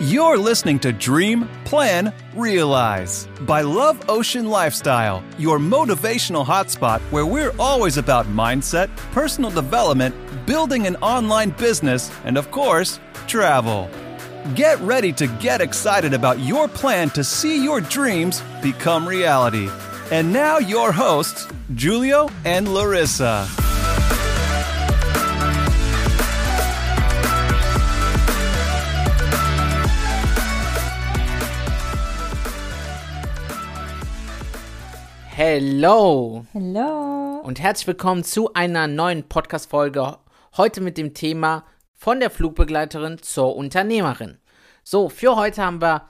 You're listening to Dream, Plan, Realize by Love Ocean Lifestyle, your motivational hotspot where we're always about mindset, personal development, building an online business, and of course, travel. Get ready to get excited about your plan to see your dreams become reality. And now, your hosts, Julio and Larissa. Hello Hallo. und herzlich willkommen zu einer neuen Podcast-Folge. Heute mit dem Thema von der Flugbegleiterin zur Unternehmerin. So, für heute haben wir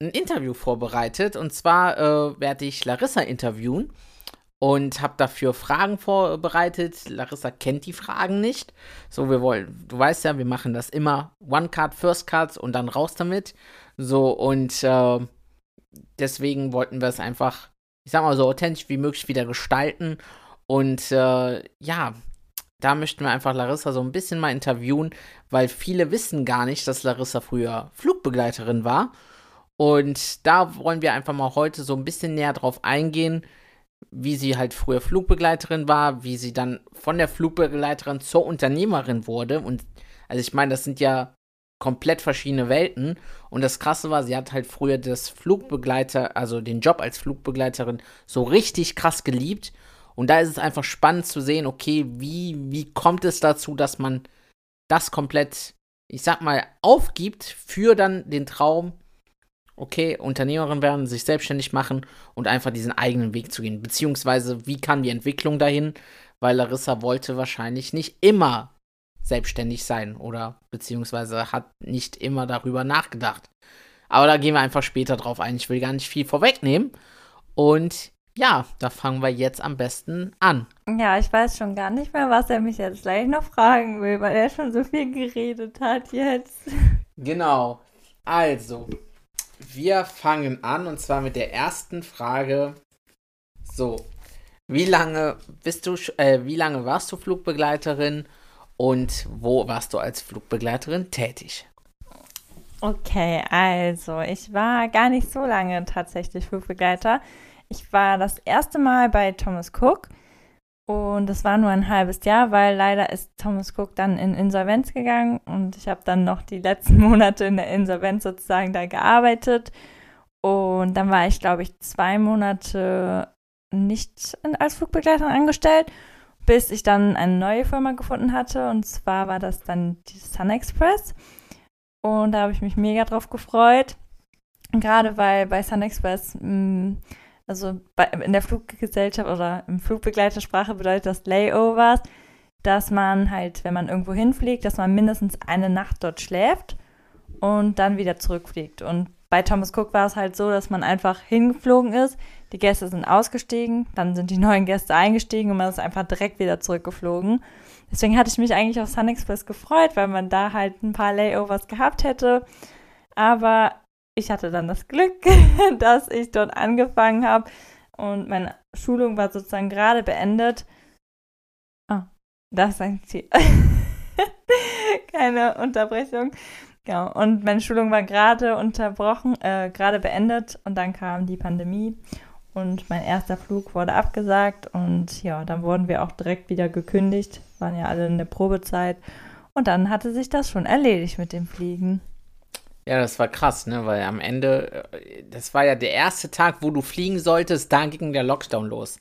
ein Interview vorbereitet und zwar äh, werde ich Larissa interviewen und habe dafür Fragen vorbereitet. Larissa kennt die Fragen nicht. So, wir wollen, du weißt ja, wir machen das immer One Card, First Cards und dann raus damit. So, und äh, deswegen wollten wir es einfach ich sag mal so authentisch wie möglich wieder gestalten. Und äh, ja, da möchten wir einfach Larissa so ein bisschen mal interviewen, weil viele wissen gar nicht, dass Larissa früher Flugbegleiterin war. Und da wollen wir einfach mal heute so ein bisschen näher drauf eingehen, wie sie halt früher Flugbegleiterin war, wie sie dann von der Flugbegleiterin zur Unternehmerin wurde. Und also ich meine, das sind ja komplett verschiedene Welten. Und das Krasse war, sie hat halt früher das Flugbegleiter, also den Job als Flugbegleiterin, so richtig krass geliebt. Und da ist es einfach spannend zu sehen, okay, wie, wie kommt es dazu, dass man das komplett, ich sag mal, aufgibt für dann den Traum, okay, Unternehmerin werden, sich selbstständig machen und einfach diesen eigenen Weg zu gehen. Beziehungsweise, wie kann die Entwicklung dahin? Weil Larissa wollte wahrscheinlich nicht immer selbstständig sein oder beziehungsweise hat nicht immer darüber nachgedacht. Aber da gehen wir einfach später drauf ein. Ich will gar nicht viel vorwegnehmen. Und ja, da fangen wir jetzt am besten an. Ja, ich weiß schon gar nicht mehr, was er mich jetzt gleich noch fragen will, weil er schon so viel geredet hat jetzt. Genau. Also, wir fangen an und zwar mit der ersten Frage. So, wie lange bist du, äh, wie lange warst du Flugbegleiterin und wo warst du als Flugbegleiterin tätig? Okay, also ich war gar nicht so lange tatsächlich Flugbegleiter. Ich war das erste Mal bei Thomas Cook und das war nur ein halbes Jahr, weil leider ist Thomas Cook dann in Insolvenz gegangen und ich habe dann noch die letzten Monate in der Insolvenz sozusagen da gearbeitet. Und dann war ich, glaube ich, zwei Monate nicht als Flugbegleiterin angestellt bis ich dann eine neue Firma gefunden hatte. Und zwar war das dann die Sun Express. Und da habe ich mich mega drauf gefreut. Gerade weil bei Sun Express, mh, mm, also bei, in der Fluggesellschaft oder im Flugbegleitersprache bedeutet das Layovers, dass man halt, wenn man irgendwo hinfliegt, dass man mindestens eine Nacht dort schläft und dann wieder zurückfliegt. Und bei Thomas Cook war es halt so, dass man einfach hingeflogen ist, die Gäste sind ausgestiegen, dann sind die neuen Gäste eingestiegen und man ist einfach direkt wieder zurückgeflogen. Deswegen hatte ich mich eigentlich auf Sun Express gefreut, weil man da halt ein paar Layovers gehabt hätte. Aber ich hatte dann das Glück, dass ich dort angefangen habe und meine Schulung war sozusagen gerade beendet. Ah, das ist ein Ziel. Keine Unterbrechung. Genau. Und meine Schulung war gerade unterbrochen, äh, gerade beendet und dann kam die Pandemie und mein erster Flug wurde abgesagt und ja, dann wurden wir auch direkt wieder gekündigt, waren ja alle in der Probezeit und dann hatte sich das schon erledigt mit dem Fliegen. Ja, das war krass, ne, weil am Ende, äh, das war ja der erste Tag, wo du fliegen solltest, da ging der Lockdown los.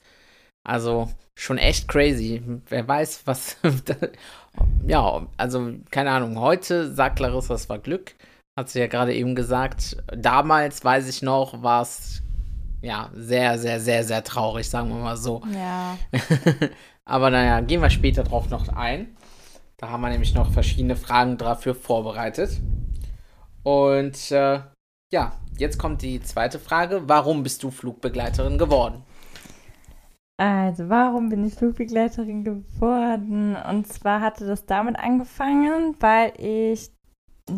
Also schon echt crazy. Wer weiß, was ja, also keine Ahnung. Heute sagt Larissa, es war Glück. Hat sie ja gerade eben gesagt. Damals, weiß ich noch, war es ja sehr, sehr, sehr, sehr traurig, sagen wir mal so. Ja. Aber naja, gehen wir später drauf noch ein. Da haben wir nämlich noch verschiedene Fragen dafür vorbereitet. Und äh, ja, jetzt kommt die zweite Frage. Warum bist du Flugbegleiterin geworden? Also, warum bin ich Flugbegleiterin geworden? Und zwar hatte das damit angefangen, weil ich,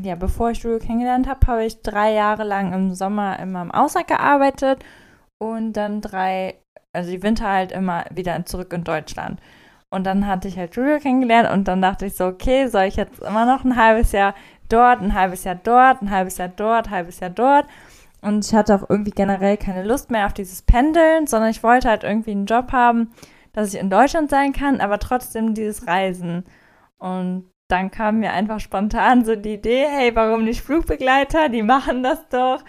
ja, bevor ich Studio kennengelernt habe, habe ich drei Jahre lang im Sommer immer im Ausland gearbeitet und dann drei, also die Winter halt immer wieder zurück in Deutschland. Und dann hatte ich halt Julio kennengelernt und dann dachte ich so, okay, soll ich jetzt immer noch ein halbes Jahr dort, ein halbes Jahr dort, ein halbes Jahr dort, ein halbes Jahr dort. Und ich hatte auch irgendwie generell keine Lust mehr auf dieses Pendeln, sondern ich wollte halt irgendwie einen Job haben, dass ich in Deutschland sein kann, aber trotzdem dieses Reisen. Und dann kam mir einfach spontan so die Idee, hey, warum nicht Flugbegleiter? Die machen das doch.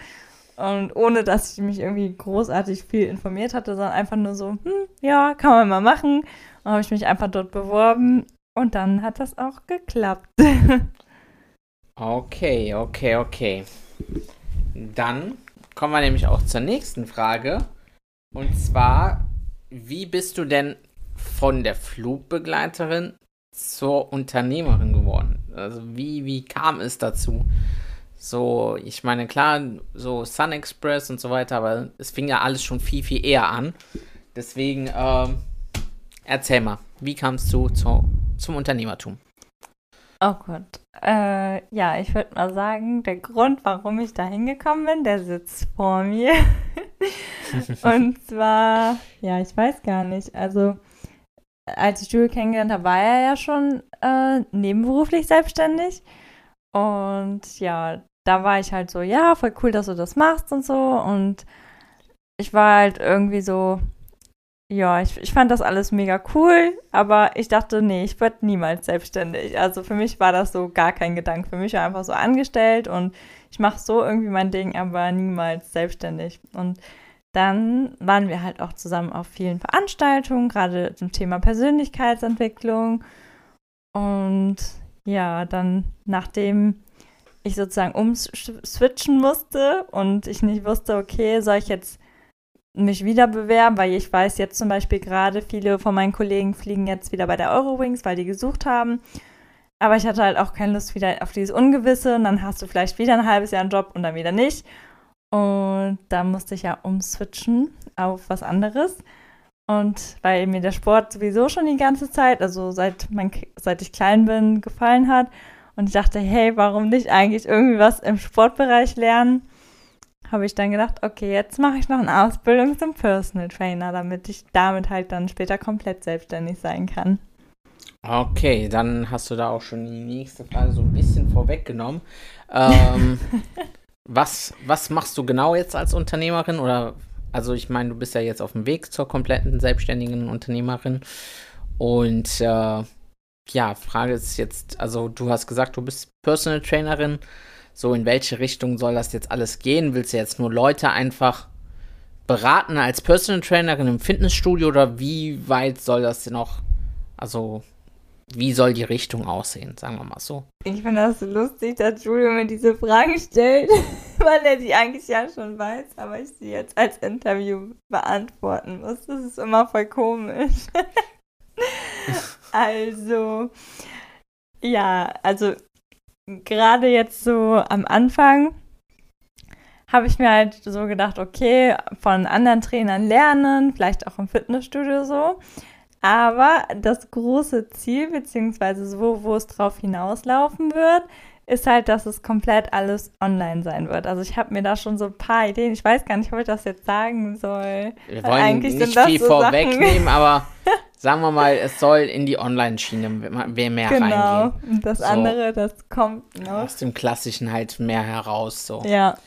Und ohne dass ich mich irgendwie großartig viel informiert hatte, sondern einfach nur so, hm, ja, kann man mal machen. Und habe ich mich einfach dort beworben und dann hat das auch geklappt. okay, okay, okay. Dann kommen wir nämlich auch zur nächsten Frage. Und zwar, wie bist du denn von der Flugbegleiterin zur Unternehmerin geworden? Also wie, wie kam es dazu? So, ich meine, klar, so Sun Express und so weiter, aber es fing ja alles schon viel, viel eher an. Deswegen, ähm, erzähl mal, wie kamst du zu, zum Unternehmertum? Oh Gott. Äh, ja, ich würde mal sagen, der Grund, warum ich da hingekommen bin, der sitzt vor mir. und zwar, ja, ich weiß gar nicht. Also, als ich Jules kennengelernt habe, war er ja schon äh, nebenberuflich selbstständig. Und ja, da war ich halt so, ja, voll cool, dass du das machst und so. Und ich war halt irgendwie so, ja, ich, ich fand das alles mega cool, aber ich dachte, nee, ich werde niemals selbstständig. Also für mich war das so gar kein Gedanke. Für mich war einfach so angestellt und ich mache so irgendwie mein Ding, aber niemals selbstständig. Und dann waren wir halt auch zusammen auf vielen Veranstaltungen, gerade zum Thema Persönlichkeitsentwicklung. Und ja, dann nachdem ich sozusagen umswitchen musste und ich nicht wusste, okay, soll ich jetzt mich wieder bewerben, weil ich weiß jetzt zum Beispiel gerade, viele von meinen Kollegen fliegen jetzt wieder bei der Eurowings, weil die gesucht haben. Aber ich hatte halt auch keine Lust wieder auf dieses Ungewisse und dann hast du vielleicht wieder ein halbes Jahr einen Job und dann wieder nicht. Und da musste ich ja umswitchen auf was anderes. Und weil mir der Sport sowieso schon die ganze Zeit, also seit, mein, seit ich klein bin, gefallen hat. Und ich dachte, hey, warum nicht eigentlich irgendwie was im Sportbereich lernen? Habe ich dann gedacht, okay, jetzt mache ich noch eine Ausbildung zum Personal Trainer, damit ich damit halt dann später komplett selbstständig sein kann. Okay, dann hast du da auch schon die nächste Frage so ein bisschen vorweggenommen. Ähm, was, was machst du genau jetzt als Unternehmerin? Oder, also ich meine, du bist ja jetzt auf dem Weg zur kompletten selbstständigen Unternehmerin. Und äh, ja, Frage ist jetzt, also du hast gesagt, du bist Personal Trainerin so in welche Richtung soll das jetzt alles gehen? Willst du jetzt nur Leute einfach beraten als Personal Trainerin im Fitnessstudio oder wie weit soll das denn noch, also wie soll die Richtung aussehen, sagen wir mal so? Ich finde das so lustig, dass Julio mir diese Fragen stellt, weil er die eigentlich ja schon weiß, aber ich sie jetzt als Interview beantworten muss. Das ist immer voll komisch. also, ja, also gerade jetzt so am Anfang habe ich mir halt so gedacht, okay, von anderen Trainern lernen, vielleicht auch im Fitnessstudio so. Aber das große Ziel, beziehungsweise so, wo es drauf hinauslaufen wird, ist halt, dass es komplett alles online sein wird. Also ich habe mir da schon so ein paar Ideen. Ich weiß gar nicht, ob ich das jetzt sagen soll. Wir wollen Eigentlich nicht viel so vorwegnehmen, aber sagen wir mal, es soll in die Online-Schiene mehr genau. reingehen. Genau. Und das so. andere, das kommt noch. Aus dem Klassischen halt mehr heraus. So. Ja.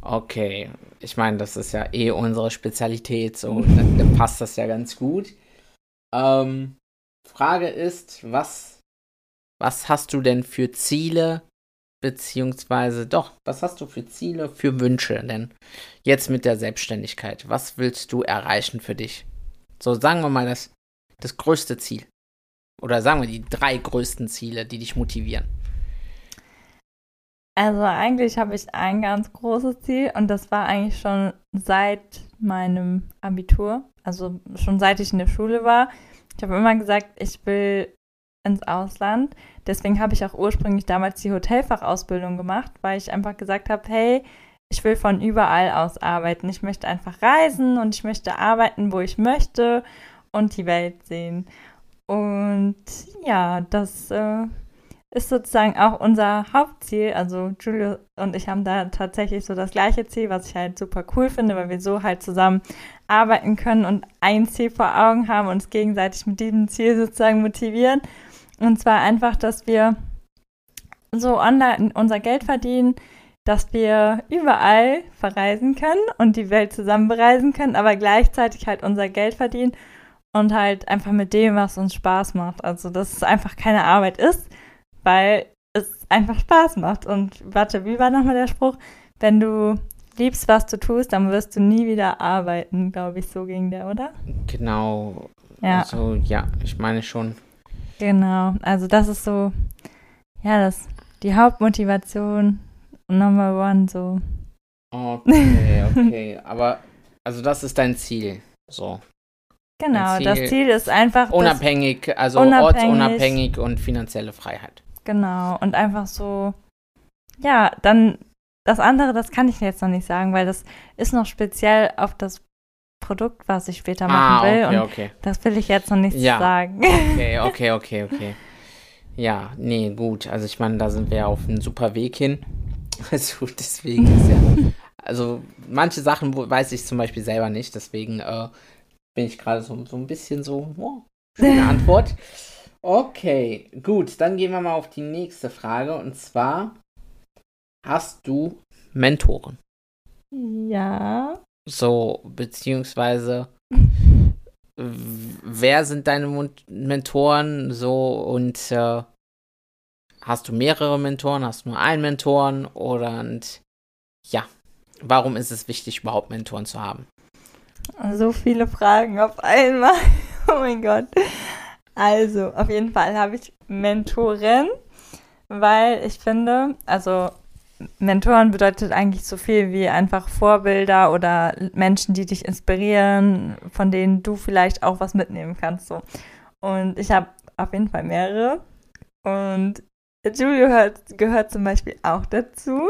Okay. Ich meine, das ist ja eh unsere Spezialität. So, dann, dann passt das ja ganz gut. Ähm, Frage ist, was, was hast du denn für Ziele beziehungsweise doch, was hast du für Ziele, für Wünsche denn jetzt mit der Selbstständigkeit? Was willst du erreichen für dich? So sagen wir mal das, das größte Ziel. Oder sagen wir die drei größten Ziele, die dich motivieren. Also eigentlich habe ich ein ganz großes Ziel und das war eigentlich schon seit meinem Abitur, also schon seit ich in der Schule war. Ich habe immer gesagt, ich will ins Ausland. Deswegen habe ich auch ursprünglich damals die Hotelfachausbildung gemacht, weil ich einfach gesagt habe, hey, ich will von überall aus arbeiten. Ich möchte einfach reisen und ich möchte arbeiten, wo ich möchte und die Welt sehen. Und ja, das äh, ist sozusagen auch unser Hauptziel. Also Julio und ich haben da tatsächlich so das gleiche Ziel, was ich halt super cool finde, weil wir so halt zusammen arbeiten können und ein Ziel vor Augen haben uns gegenseitig mit diesem Ziel sozusagen motivieren. Und zwar einfach, dass wir so online unser Geld verdienen, dass wir überall verreisen können und die Welt zusammen bereisen können, aber gleichzeitig halt unser Geld verdienen und halt einfach mit dem, was uns Spaß macht. Also, dass es einfach keine Arbeit ist, weil es einfach Spaß macht. Und warte, wie war nochmal der Spruch? Wenn du liebst, was du tust, dann wirst du nie wieder arbeiten, glaube ich, so ging der, oder? Genau. Ja. Also, ja, ich meine schon. Genau. Also, das ist so, ja, das die Hauptmotivation Number one, so. Okay, okay. Aber, also das ist dein Ziel. So. Genau, Ziel- das Ziel ist einfach. Unabhängig, also Unabhängig. ortsunabhängig und finanzielle Freiheit. Genau, und einfach so. Ja, dann das andere, das kann ich jetzt noch nicht sagen, weil das ist noch speziell auf das Produkt, was ich später machen Ah, will. okay, und okay. das will ich jetzt noch nicht Ja. sagen. Okay, okay, okay, okay. Ja, nee, gut. Also ich meine, da sind wir auf einem super Weg hin. Also deswegen ist ja. Also manche Sachen weiß ich zum Beispiel selber nicht, deswegen äh, bin ich gerade so, so ein bisschen so, oh, schöne Antwort. Okay, gut, dann gehen wir mal auf die nächste Frage und zwar hast du Mentoren? ja. So, beziehungsweise wer sind deine Mon Mentoren so und äh, hast du mehrere Mentoren, hast du nur einen Mentoren oder und ja, warum ist es wichtig, überhaupt Mentoren zu haben? So viele Fragen auf einmal. Oh mein Gott. Also, auf jeden Fall habe ich Mentoren, weil ich finde, also Mentoren bedeutet eigentlich so viel wie einfach Vorbilder oder Menschen, die dich inspirieren, von denen du vielleicht auch was mitnehmen kannst. So. Und ich habe auf jeden Fall mehrere. Und Julio hört, gehört zum Beispiel auch dazu,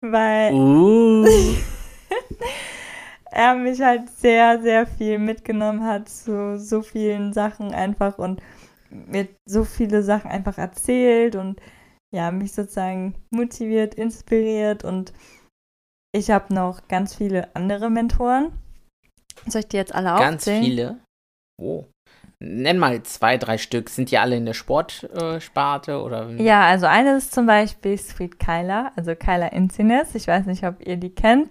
weil Uh. er mich halt sehr, sehr viel mitgenommen hat zu so vielen Sachen einfach und mir so viele Sachen einfach erzählt und ja, mich sozusagen motiviert, inspiriert und ich habe noch ganz viele andere Mentoren. Soll ich die jetzt alle Ganz aufzählen? viele. Oh. Nenn mal zwei, drei Stück. Sind die alle in der Sportsparte äh, oder? Ja, also eine ist zum Beispiel Sweet Kyla, also Kyla Incines. Ich weiß nicht, ob ihr die kennt.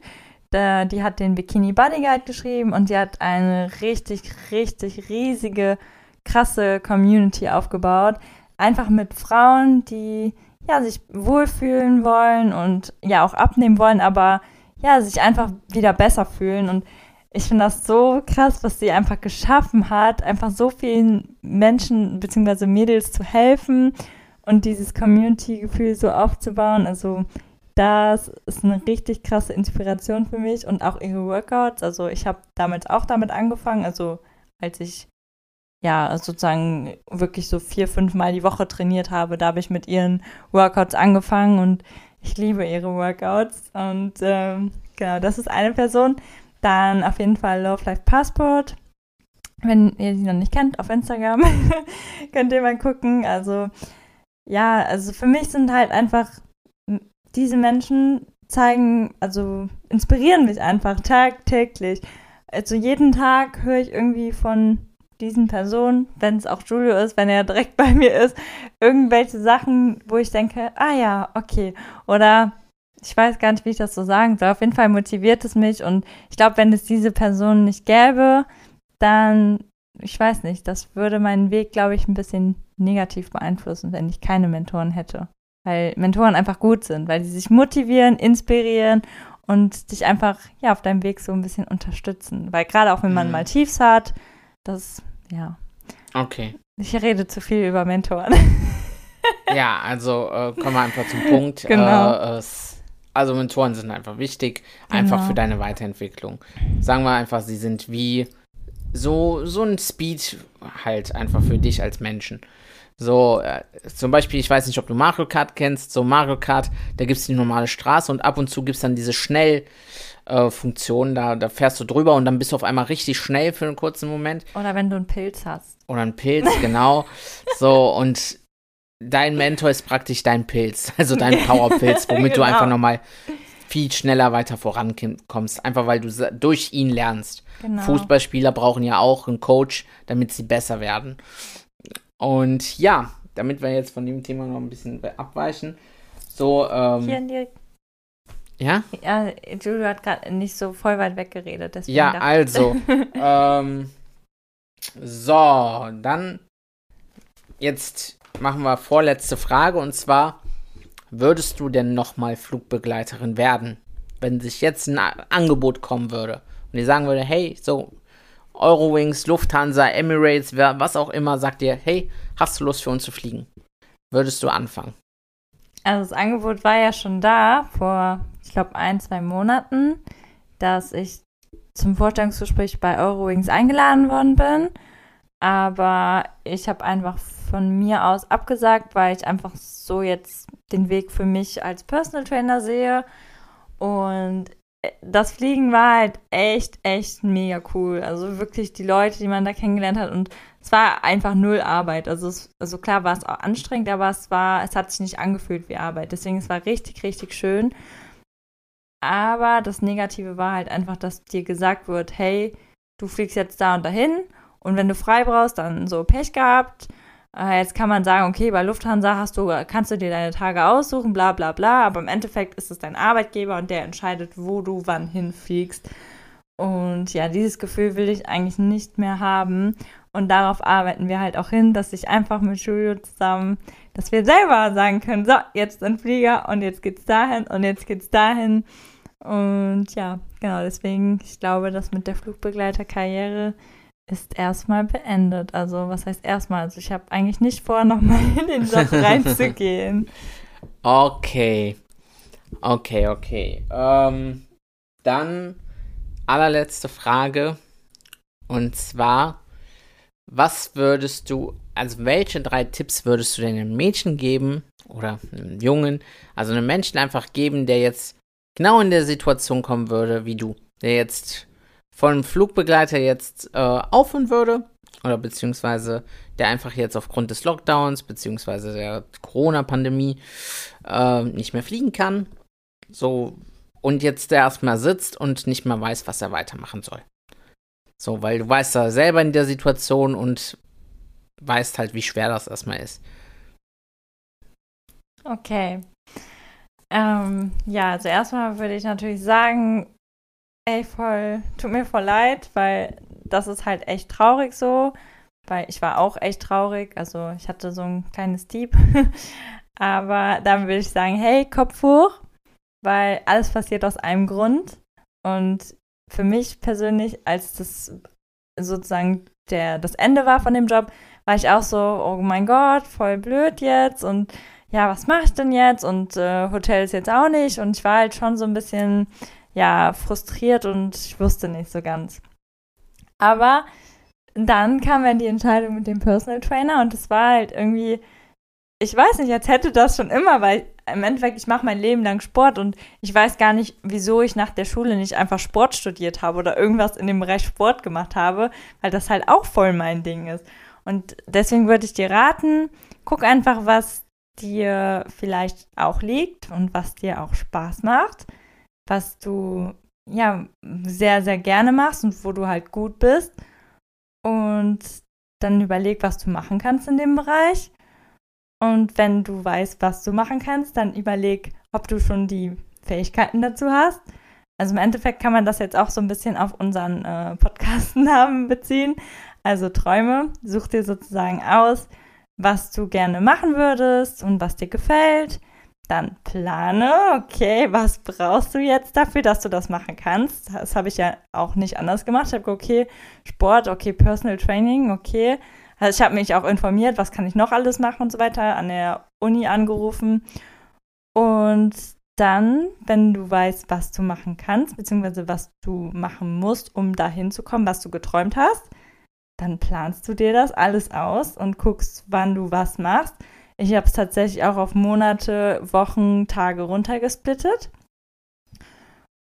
Da, die hat den Bikini Bodyguide geschrieben und die hat eine richtig, richtig riesige, krasse Community aufgebaut. Einfach mit Frauen, die ja sich wohlfühlen wollen und ja auch abnehmen wollen, aber ja sich einfach wieder besser fühlen. Und ich finde das so krass, was sie einfach geschaffen hat, einfach so vielen Menschen bzw. Mädels zu helfen und dieses Community-Gefühl so aufzubauen. Also das ist eine richtig krasse Inspiration für mich und auch ihre Workouts. Also ich habe damals auch damit angefangen, also als ich ja sozusagen wirklich so vier, fünf Mal die Woche trainiert habe, da habe ich mit ihren Workouts angefangen und ich liebe ihre Workouts. Und ähm, genau, das ist eine Person. Dann auf jeden Fall Love Life Passport. Wenn ihr sie noch nicht kennt, auf Instagram könnt ihr mal gucken. Also ja, also für mich sind halt einfach diese Menschen zeigen, also inspirieren mich einfach tagtäglich. Also jeden Tag höre ich irgendwie von diesen Personen, wenn es auch Julio ist, wenn er direkt bei mir ist, irgendwelche Sachen, wo ich denke, ah ja, okay. Oder ich weiß gar nicht, wie ich das so sagen soll. Auf jeden Fall motiviert es mich und ich glaube, wenn es diese Person nicht gäbe, dann, ich weiß nicht, das würde meinen Weg, glaube ich, ein bisschen negativ beeinflussen, wenn ich keine Mentoren hätte. Weil Mentoren einfach gut sind, weil sie sich motivieren, inspirieren und dich einfach ja auf deinem Weg so ein bisschen unterstützen. Weil gerade auch wenn man Mhm. mal Tiefs hat, das, ja, Okay. ich rede zu viel über Mentoren. Ja, also äh, kommen wir einfach zum Punkt. Genau. Äh, also Mentoren sind einfach wichtig, einfach Genau. für deine Weiterentwicklung. Sagen wir einfach, sie sind wie so, so ein Speed halt einfach für dich als Menschen. So, äh, zum Beispiel, ich weiß nicht, ob du Mario Kart kennst, so Mario Kart, da gibt es die normale Straße und ab und zu gibt es dann diese Schnellfunktion, da, da fährst du drüber und dann bist du auf einmal richtig schnell für einen kurzen Moment. Oder wenn du einen Pilz hast. Oder ein Pilz, genau. so, und dein Mentor ist praktisch dein Pilz, also dein Powerpilz, womit du Genau. einfach nochmal viel schneller weiter vorankommst. Einfach weil du durch ihn lernst. Genau. Fußballspieler brauchen ja auch einen Coach, damit sie besser werden. Und ja, damit wir jetzt von dem Thema noch ein bisschen abweichen, So, ähm. Hier in die. Ja? Ja, Julio hat gerade nicht so voll weit weggeredet. Deswegen Ja, also. ähm, so, dann. Jetzt machen wir vorletzte Frage und zwar: Würdest du denn nochmal Flugbegleiterin werden, wenn sich jetzt ein Angebot kommen würde und die sagen würde, hey, so Eurowings, Lufthansa, Emirates, was auch immer, sagt dir, hey, hast du Lust für uns zu fliegen? Würdest du anfangen? Also das Angebot war ja schon da vor, ich glaube, ein, zwei Monaten, dass ich zum Vorstellungsgespräch bei Eurowings eingeladen worden bin. Aber ich habe einfach von mir aus abgesagt, weil ich einfach so jetzt den Weg für mich als Personal Trainer sehe. Und das Fliegen war halt echt, echt mega cool. Also wirklich die Leute, die man da kennengelernt hat. Und es war einfach null Arbeit. Also, es, also klar war es auch anstrengend, aber es war, es hat sich nicht angefühlt wie Arbeit. Deswegen es war richtig, richtig schön. Aber das Negative war halt einfach, dass dir gesagt wird, hey, du fliegst jetzt da und dahin und wenn du frei brauchst, dann so Pech gehabt. Äh, jetzt kann man sagen, okay, bei Lufthansa hast du, kannst du dir deine Tage aussuchen, bla bla bla, aber im Endeffekt ist es dein Arbeitgeber und der entscheidet, wo du wann hinfliegst. Und ja, dieses Gefühl will ich eigentlich nicht mehr haben. Und darauf arbeiten wir halt auch hin, dass ich einfach mit Julio zusammen, dass wir selber sagen können, so, jetzt ein Flieger und jetzt geht's dahin und jetzt geht's dahin. Und ja, genau, deswegen, ich glaube, das mit der Flugbegleiterkarriere ist erstmal beendet. Also, was heißt erstmal? Also, ich habe eigentlich nicht vor, nochmal in den Job reinzugehen. Okay. Okay, okay. Ähm, dann allerletzte Frage. Und zwar, was würdest du, also welche drei Tipps würdest du denn einem Mädchen geben oder einem Jungen, also einem Menschen einfach geben, der jetzt genau in der Situation kommen würde wie du, der jetzt von Flugbegleiter jetzt äh, aufhören würde oder beziehungsweise der einfach jetzt aufgrund des Lockdowns beziehungsweise der Corona-Pandemie äh, nicht mehr fliegen kann. So, und jetzt der erstmal sitzt und nicht mehr weiß, was er weitermachen soll. So, weil du weißt ja selber in der Situation und weißt halt, wie schwer das erstmal ist. Okay. Ähm, ja, also erstmal würde ich natürlich sagen, ey, voll, tut mir voll leid, weil das ist halt echt traurig so, weil ich war auch echt traurig, also ich hatte so ein kleines Dieb, aber dann würde ich sagen, hey, Kopf hoch, weil alles passiert aus einem Grund. Und für mich persönlich, als das sozusagen der, das Ende war von dem Job, war ich auch so, oh mein Gott, voll blöd jetzt. Und ja, was mache ich denn jetzt? Und äh, Hotel ist jetzt auch nicht. Und ich war halt schon so ein bisschen, ja, frustriert und ich wusste nicht so ganz. Aber dann kam dann die Entscheidung mit dem Personal Trainer und es war halt irgendwie, ich weiß nicht, als hätte das schon immer, weil im Endeffekt, ich mache mein Leben lang Sport und ich weiß gar nicht, wieso ich nach der Schule nicht einfach Sport studiert habe oder irgendwas in dem Bereich Sport gemacht habe, weil das halt auch voll mein Ding ist. Und deswegen würde ich dir raten, guck einfach, was dir vielleicht auch liegt und was dir auch Spaß macht, was du ja sehr, sehr gerne machst und wo du halt gut bist. Und dann überleg, was du machen kannst in dem Bereich. Und wenn du weißt, was du machen kannst, dann überleg, ob du schon die Fähigkeiten dazu hast. Also im Endeffekt kann man das jetzt auch so ein bisschen auf unseren äh, Podcast-Namen beziehen. Also Träume, such dir sozusagen aus, was du gerne machen würdest und was dir gefällt. Dann plane, okay, was brauchst du jetzt dafür, dass du das machen kannst? Das habe ich ja auch nicht anders gemacht. Ich habe okay, Sport, okay, Personal Training, okay. Also ich habe mich auch informiert, was kann ich noch alles machen und so weiter, an der Uni angerufen. Und dann, wenn du weißt, was du machen kannst, beziehungsweise was du machen musst, um dahin zu kommen, was du geträumt hast, dann planst du dir das alles aus und guckst, wann du was machst. Ich habe es tatsächlich auch auf Monate, Wochen, Tage runtergesplittet.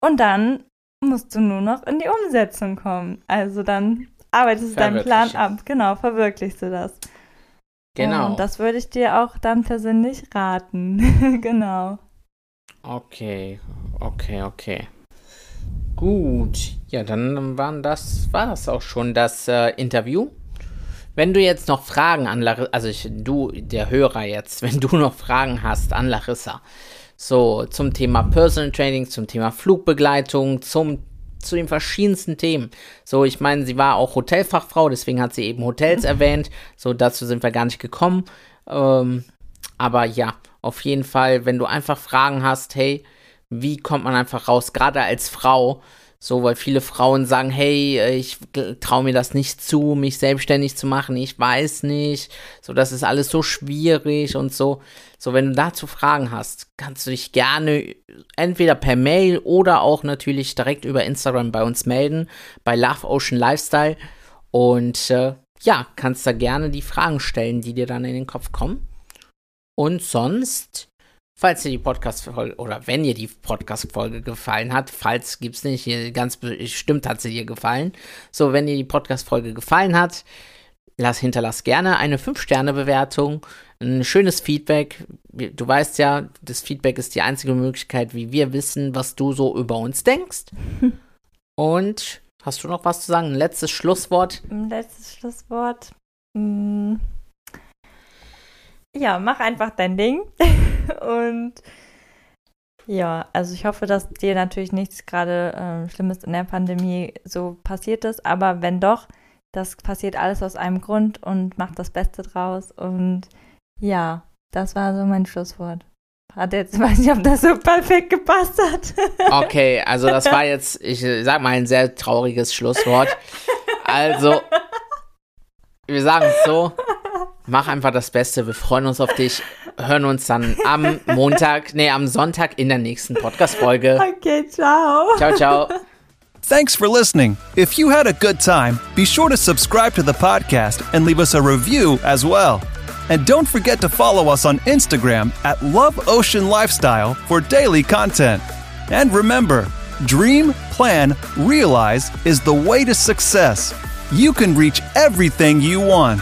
Und dann musst du nur noch in die Umsetzung kommen. Also dann arbeitest du deinen Plan ab. Genau, verwirklichst du das. Genau. Und das würde ich dir auch dann persönlich raten. genau. Okay, okay, okay. Gut, ja, dann waren das, war das auch schon das äh, Interview. Wenn du jetzt noch Fragen an Larissa, also ich, du, der Hörer jetzt, wenn du noch Fragen hast an Larissa, so zum Thema Personal Training, zum Thema Flugbegleitung, zum zu den verschiedensten Themen. So, ich meine, sie war auch Hotelfachfrau, deswegen hat sie eben Hotels erwähnt. So, dazu sind wir gar nicht gekommen. Ähm, aber ja, auf jeden Fall, wenn du einfach Fragen hast, hey, wie kommt man einfach raus, gerade als Frau, so, weil viele Frauen sagen, hey, ich traue mir das nicht zu, mich selbstständig zu machen, ich weiß nicht, so, das ist alles so schwierig und so. So, wenn du dazu Fragen hast, kannst du dich gerne entweder per Mail oder auch natürlich direkt über Instagram bei uns melden, bei Love Ocean Lifestyle. Und äh, ja, kannst da gerne die Fragen stellen, die dir dann in den Kopf kommen. Und sonst Falls dir die Podcast-Folge oder wenn dir die Podcast-Folge gefallen hat, falls gibt's nicht, hier ganz bestimmt hat sie dir gefallen. So, wenn dir die Podcast-Folge gefallen hat, lass, hinterlass gerne eine 5-Sterne-Bewertung, ein schönes Feedback. Du weißt ja, das Feedback ist die einzige Möglichkeit, wie wir wissen, was du so über uns denkst. Und hast du noch was zu sagen? Ein letztes Schlusswort? Ein letztes Schlusswort. Hm. Ja, mach einfach dein Ding. Und ja, also ich hoffe, dass dir natürlich nichts gerade ähm, Schlimmes in der Pandemie so passiert ist. Aber wenn doch, das passiert alles aus einem Grund und mach das Beste draus. Und ja, das war so mein Schlusswort. Hat jetzt, weiß nicht, ob das so perfekt gepasst hat. Okay, also das war jetzt, ich sag mal, ein sehr trauriges Schlusswort. Also, wir sagen es so, mach einfach das Beste. Wir freuen uns auf dich. Hören uns dann am Montag, nee, am Sonntag in der nächsten Podcast-Folge. Okay, ciao. Ciao, ciao. Thanks for listening. If you had a good time, be sure to subscribe to the podcast and leave us a review as well. And don't forget to follow us on Instagram at Love Ocean Lifestyle for daily content. And remember, dream, plan, realize is the way to success. You can reach everything you want.